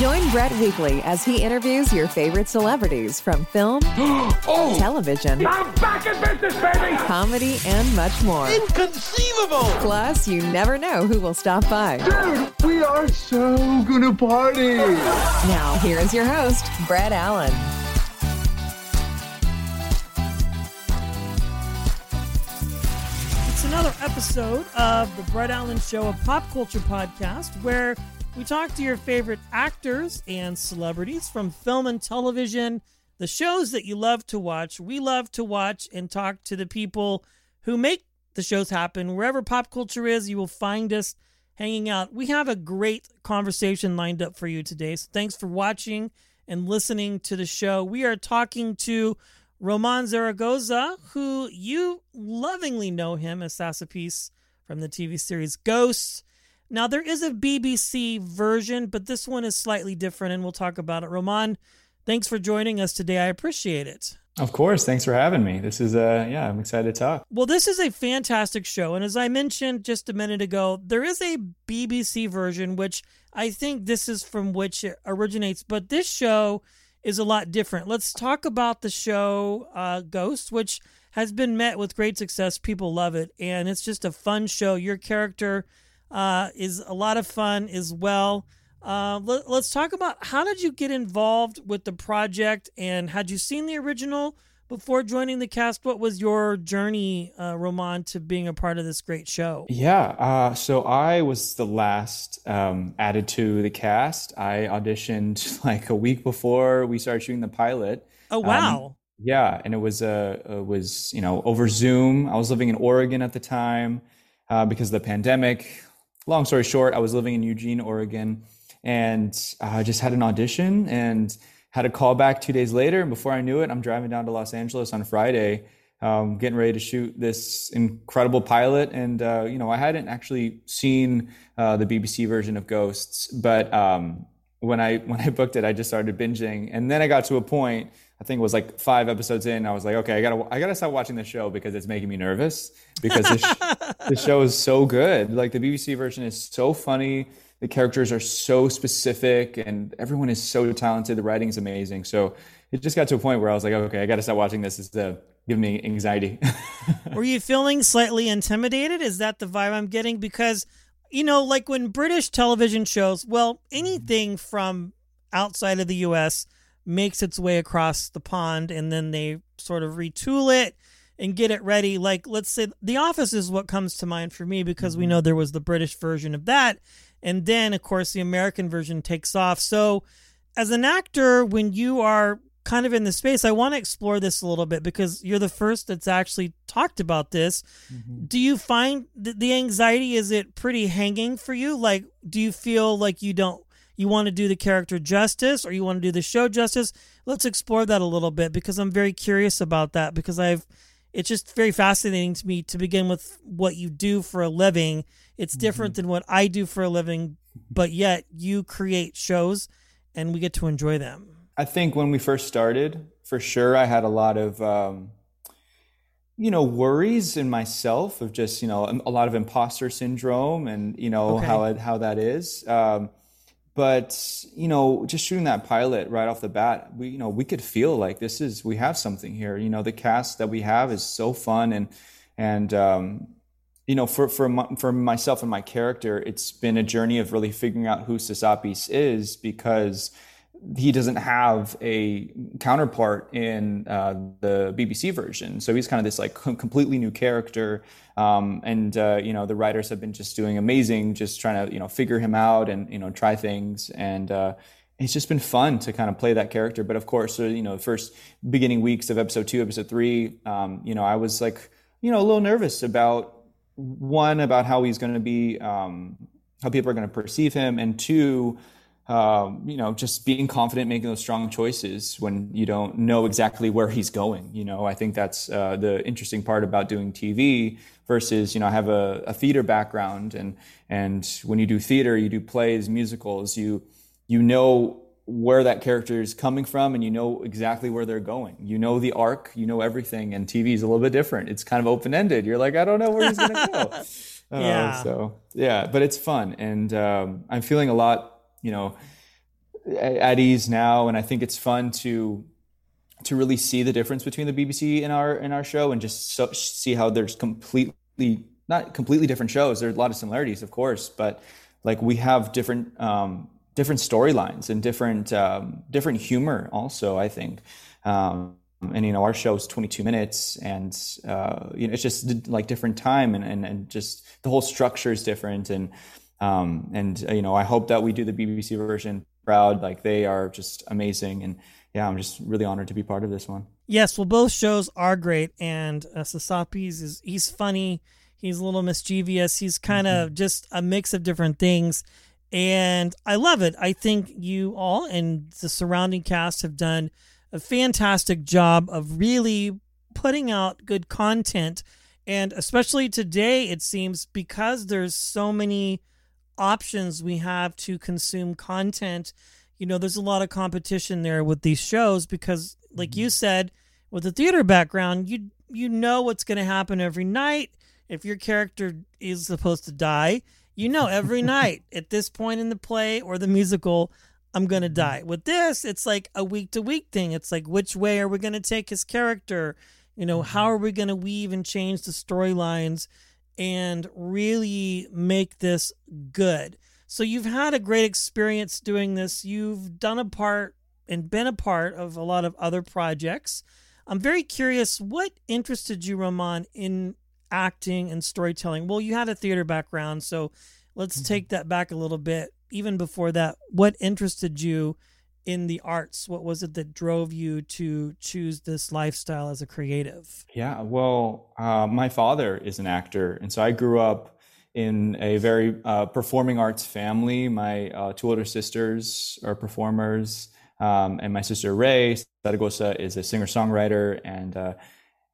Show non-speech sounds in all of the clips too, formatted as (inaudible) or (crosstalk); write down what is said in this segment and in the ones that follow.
Join Brett weekly as he interviews your favorite celebrities from film, (gasps) oh, television, I'm back in business, baby. comedy, and much more. Inconceivable! Plus, you never know who will stop by. Dude, we are so gonna party! Now, here is your host, Brett Allan. It's another episode of the Brett Allan Show, a pop culture podcast where we talk to your favorite actors and celebrities from film and television, the shows that you love to watch. We love to watch and talk to the people who make the shows happen. Wherever pop culture is, you will find us hanging out. We have a great conversation lined up for you today. So thanks for watching and listening to the show. We are talking to Roman Zaragoza, who you lovingly know him as Sasappis from the TV series Ghosts. Now, there is a BBC version, but this one is slightly different, and we'll talk about it. Roman, thanks for joining us today. I appreciate it. Of course. Thanks for having me. This is, uh, yeah, I'm excited to talk. Well, this is a fantastic show. And as I mentioned just a minute ago, there is a BBC version, which I think this is from which it originates. But this show is a lot different. Let's talk about the show uh, Ghost, which has been met with great success. People love it. And it's just a fun show. Your character uh, is a lot of fun as well. Uh, let, us talk about how did you get involved with the project and had you seen the original before joining the cast? What was your journey, uh, Roman, to being a part of this great show? Yeah. Uh, so I was the last um, added to the cast. I auditioned (laughs) like a week before we started shooting the pilot. Oh Um, wow! yeah, and it was uh, it was you know over Zoom. I was living in Oregon at the time uh, because of the pandemic. Long story short, I was living in Eugene, Oregon, and I just had an audition and had a call back two days later. And before I knew it, I'm driving down to Los Angeles on Friday, um, getting ready to shoot this incredible pilot. And uh, you know, I hadn't actually seen uh, the BBC version of Ghosts, but um, when I (laughs) when I booked it, I just started binging, and then I got to a point. I think it was like five episodes in. I was like, okay, I gotta I gotta stop watching this show because it's making me nervous because this (laughs) the show is so good. Like the BBC version is so funny. The characters are so specific, and everyone is so talented. The writing is amazing. So it just got to a point where I was like, okay, I gotta stop watching this. It's uh, giving me anxiety. (laughs) Were you feeling slightly intimidated? Is that the vibe I'm getting? Because you know, like when British television shows, well, mm-hmm. anything from outside of the U.S. makes its way across the pond, and then they sort of retool it and get it ready. Like, let's say The Office is what comes to mind for me because we mm-hmm. know there was the British version of that. And then, of course, the American version takes off. So, as an actor, when you are kind of in the space, I want to explore this a little bit because you're the first that's actually talked about this. Mm-hmm. Do you find th- the anxiety, is it pretty hanging for you? Like, do you feel like you don't? You want to do the character justice or you want to do the show justice? Let's explore that a little bit because I'm very curious about that because I've it's just very fascinating to me to begin with what you do for a living. It's different mm-hmm. than what I do for a living, but yet you create shows and we get to enjoy them. I think when we first started, for sure, I had a lot of, um, you know, worries in myself of just, you know, a lot of imposter syndrome and, you know, Okay. how it, how that is. Um, but you know, just shooting that pilot right off the bat, we, you know, we could feel like this is we have something here. You know, the cast that we have is so fun and and um, you know, for for my, for myself and my character, it's been a journey of really figuring out who Sasappis is because he doesn't have a counterpart in uh, the BBC version. So he's kind of this like com- completely new character. Um, and uh, you know the writers have been just doing amazing, just trying to you know figure him out and you know try things. And uh, it's just been fun to kind of play that character. But of course, so, you know, the first beginning weeks of episode two, episode three, um, you know, I was like, you know, a little nervous about one about how he's going to be, um, how people are going to perceive him, and two, um, you know, just being confident making those strong choices when you don't know exactly where he's going. You know, I think that's uh, the interesting part about doing TV versus, you know, I have a, a theater background, and and when you do theater, you do plays, musicals, you you know where that character is coming from and you know exactly where they're going. You know the arc, you know everything, and TV is a little bit different. It's kind of open ended. You're like, I don't know where he's going to go. (laughs) Uh, yeah. So yeah, but it's fun, and um, I'm feeling a lot, you know, at ease now, and I think it's fun to to really see the difference between the BBC and our in our show, and just so, see how there's completely not completely different shows. There's a lot of similarities, of course, but like we have different um, different storylines and different um, different humor also. I think. Um, and you know our show is 22 minutes and uh, you know it's just like different time and, and, and just the whole structure is different and um, and uh, you know i hope that we do the bbc version proud like they are just amazing. And yeah i'm just really honored to be part of this one. Yes, well, both shows are great, and uh, Sasappis is he's funny, he's a little mischievous, he's kind of just a mix of different things, and I love it. I think you all and the surrounding cast have done a fantastic job of really putting out good content, and especially today, it seems because there's so many options we have to consume content. You know, there's a lot of competition there with these shows because, like you mm-hmm. said, with a theater background, you you know what's going to happen every night. If your character is supposed to die, you know every (laughs) night at this point in the play or the musical, I'm going to mm-hmm. die. With this, it's like a week to week thing. It's like which way are we going to take his character? You know, how mm-hmm. are we going to weave and change the storylines and really make this good? So you've had a great experience doing this. You've done a part and been a part of a lot of other projects. I'm very curious what interested you, Roman, in acting and storytelling? Well, you had a theater background, so let's mm-hmm. take that back a little bit. Even before that, what interested you in the arts? What was it that drove you to choose this lifestyle as a creative? Yeah, well, uh, my father is an actor, and so I grew up in a very uh, performing arts family. My uh, two older sisters are performers, um, and my sister Raye Zaragoza is a singer songwriter, and uh,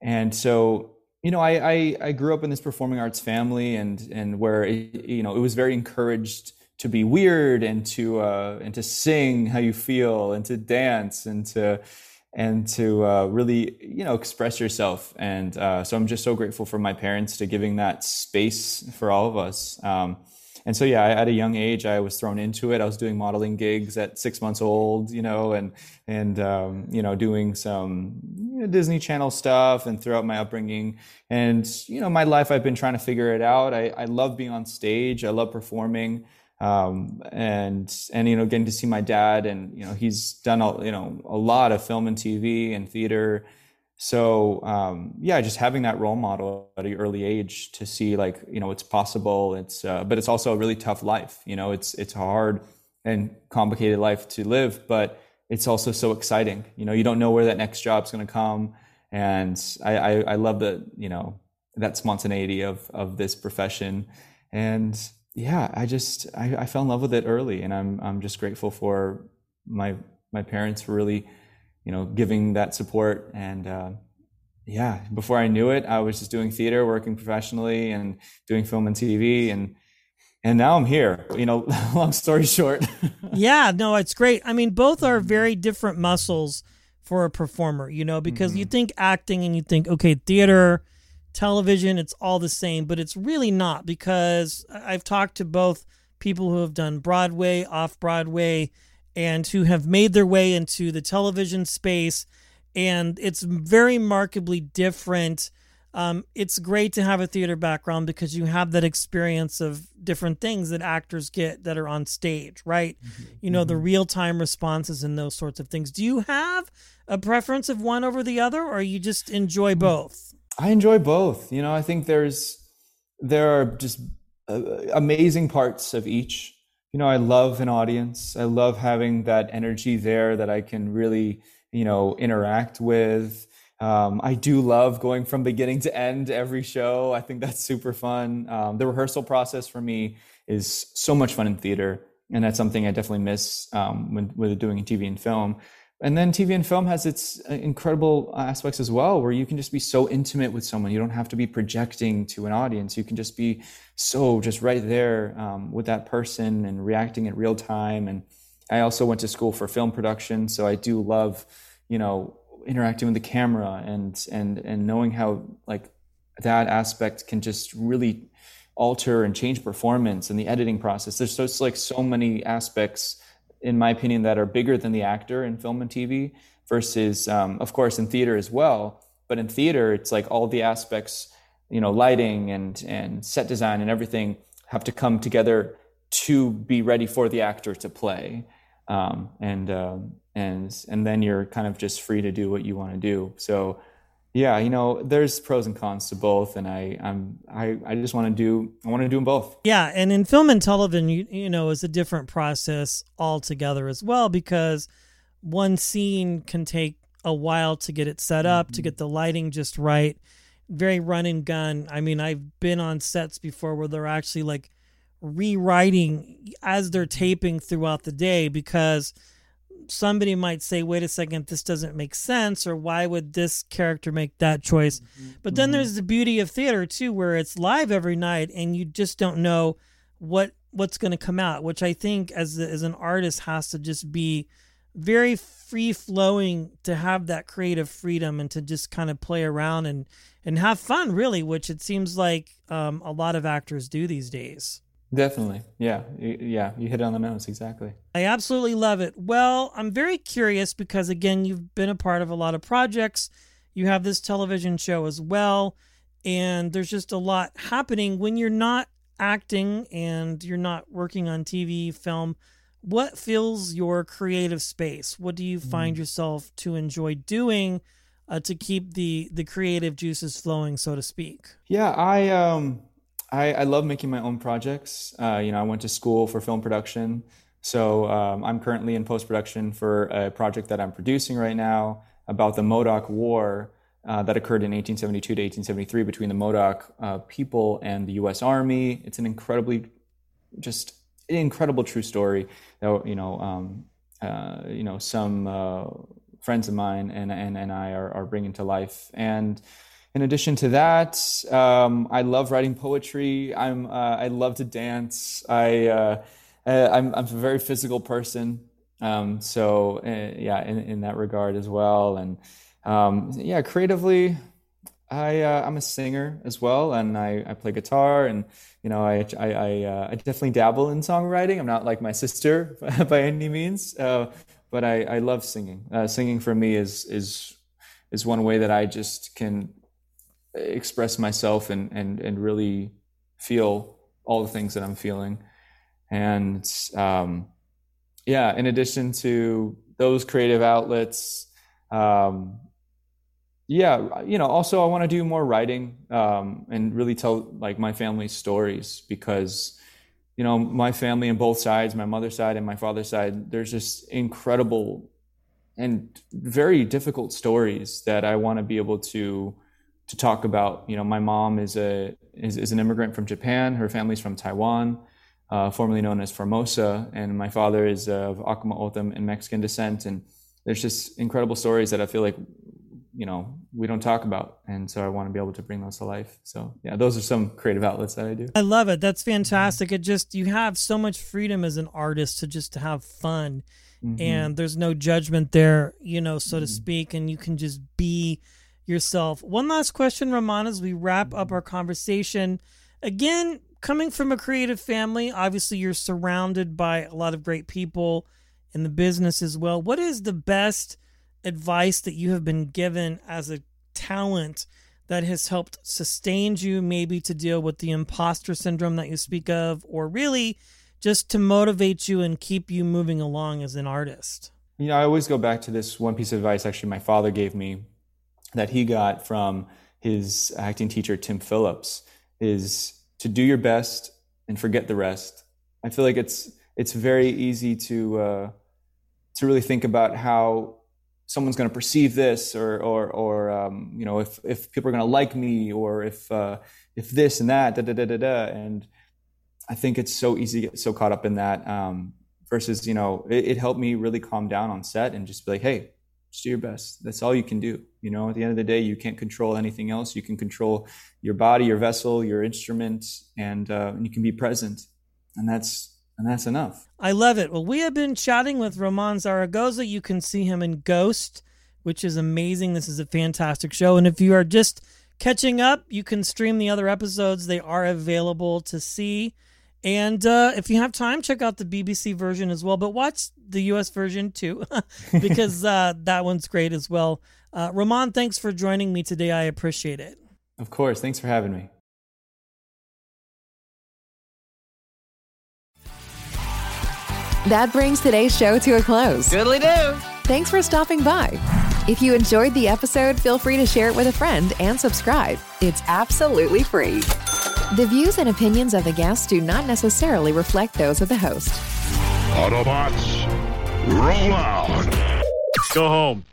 and so you know, I, I I grew up in this performing arts family, and and where it, you know it was very encouraged to be weird and to uh, and to sing how you feel and to dance and to and to uh, really you know express yourself. And uh, so i'm just so grateful for my parents to giving that space for all of us. Um, and so yeah at a young age i was thrown into it. I was doing modeling gigs at six months old you know and and um, you know doing some you know, disney channel stuff and throughout my upbringing. And you know my life i've been trying to figure it out. I, I love being on stage. I love performing um, and and you know getting to see my dad and you know he's done a, you know a lot of film and TV and theater. So um, yeah just having that role model at an early age to see like you know it's possible. It's uh, but it's also a really tough life you know it's it's a hard and complicated life to live but it's also so exciting. You know you don't know where that next job's going to come. And I, I I love the you know that spontaneity of of this profession. And yeah, I just I, I, fell in love with it early, and I'm I'm just grateful for my my parents for really, you know, giving that support. And uh, yeah, before I knew it, I was just doing theater, working professionally, and doing film and TV, and and now I'm here. You know, (laughs) long story short. (laughs) yeah, no, it's great. I mean, both are very different muscles for a performer. You know, because mm-hmm. you think acting and you think okay, theater television, it's all the same, but it's really not because I've talked to both people who have done Broadway, off Broadway, and who have made their way into the television space, and it's very markedly different. Um, it's great to have a theater background because you have that experience of different things that actors get that are on stage, right? Mm-hmm. You know, mm-hmm. the real time responses and those sorts of things. Do you have a preference of one over the other, or you just enjoy mm. both? I enjoy both. You know, I think there's there are just uh, amazing parts of each. You know, I love an audience. I love having that energy there that I can really, you know, interact with. Um, I do love going from beginning to end every show. I think that's super fun. Um, the rehearsal process for me is so much fun in theater, and that's something I definitely miss um, when, when doing TV and film. And then TV and film has its uh, incredible aspects as well, where you can just be so intimate with someone. You don't have to be projecting to an audience. You can just be so just right there um, with that person and reacting in real time. And I also went to school for film production, so I do love, you know, interacting with the camera and and and knowing how like that aspect can just really alter and change performance and the editing process. There's just like so many aspects, in my opinion, that are bigger than the actor in film and TV versus, um, of course, in theater as well. But in theater, it's like all the aspects, you know, lighting and and set design and everything have to come together to be ready for the actor to play. Um, and um, and and then you're kind of just free to do what you want to do. So yeah, you know, there's pros and cons to both, and I, I'm, I, I just want to do, I want to do them both. Yeah, and in film and television, you, you know, is a different process altogether as well because one scene can take a while to get it set up, mm-hmm. to get the lighting just right, very run and gun. I mean, I've been on sets before where they're actually like rewriting as they're taping throughout the day because somebody might say, wait a second, this doesn't make sense, or why would this character make that choice? Mm-hmm. But then mm-hmm. there's the beauty of theater too, where it's live every night and you just don't know what what's going to come out, which I think as as an artist has to just be very free flowing to have that creative freedom and to just kind of play around and and have fun really which it seems like um, a lot of actors do these days Definitely. Yeah. Yeah. You hit it on the nose. Exactly. I absolutely love it. Well, I'm very curious because, again, you've been a part of a lot of projects. You have this television show as well. And there's just a lot happening when you're not acting and you're not working on TV, film. What fills your creative space? What do you find mm. yourself to enjoy doing uh, to keep the the creative juices flowing, so to speak? Yeah, I um I, I love making my own projects. Uh, you know, I went to school for film production. So um, I'm currently in post production for a project that I'm producing right now about the Modoc War uh, that occurred in 1872 to 1873 between the Modoc uh, people and the U.S. Army. It's an incredibly, just incredible true story that you know, um, uh, you know, some uh, friends of mine and and, and I are, are bringing to life and in addition to that, um, I love writing poetry. I'm uh, I love to dance. I uh, uh, I'm I'm a very physical person. Um, so uh, yeah, in, in that regard as well. And um, yeah, creatively, I uh, I'm a singer as well, and I, I play guitar, and you know I I I, uh, I definitely dabble in songwriting. I'm not like my sister (laughs) by any means, but I I love singing. singing for me is is is one way that I just can express myself and and and really feel all the things that I'm feeling. And um, yeah, in addition to those creative outlets, um, yeah, you know, also I want to do more writing um, and really tell like my family's stories because you know my family on both sides, my mother's side and my father's side, there's just incredible and very difficult stories that I want to be able to to talk about. You know, my mom is a is, is an immigrant from Japan. Her family's from Taiwan, uh, formerly known as Formosa, and my father is of Akimel O'odham and Mexican descent. And there's just incredible stories that I feel like you know we don't talk about and so i want to be able to bring those to life so yeah those are some creative outlets that i do i love it that's fantastic it just you have so much freedom as an artist to just to have fun mm-hmm. and there's no judgment there you know so to mm-hmm. speak and you can just be yourself. One last question, Roman, as we wrap up our conversation. Again, coming from a creative family, obviously you're surrounded by a lot of great people in the business as well. What is the best advice that you have been given as a talent that has helped sustain you, maybe to deal with the imposter syndrome that you speak of, or really just to motivate you and keep you moving along as an artist? You know, I always go back to this one piece of advice actually my father gave me that he got from his acting teacher Tim Phillips is to do your best and forget the rest. I feel like it's it's very easy to uh, to really think about how someone's going to perceive this or or or um, you know if if people are going to like me or if uh, if this and that da da da da da and I think it's so easy to get so caught up in that um, versus you know it, it helped me really calm down on set and just be like hey just do your best. That's all you can do. You know, at the end of the day, you can't control anything else. You can control your body, your vessel, your instrument, and, uh, and you can be present. And that's and that's enough. I love it. Well, we have been chatting with Roman Zaragoza. You can see him in Ghost, which is amazing. This is a fantastic show. And if you are just catching up, you can stream the other episodes. They are available to see. And uh, if you have time, check out the BBC version as well. But watch the US version too, (laughs) because uh, that one's great as well. Uh, Roman, thanks for joining me today. I appreciate it. Of course. Thanks for having me. That brings today's show to a close. Goodly do. Thanks for stopping by. If you enjoyed the episode, feel free to share it with a friend and subscribe. It's absolutely free. The views and opinions of the guests do not necessarily reflect those of the host. Autobots, roll out. Go home.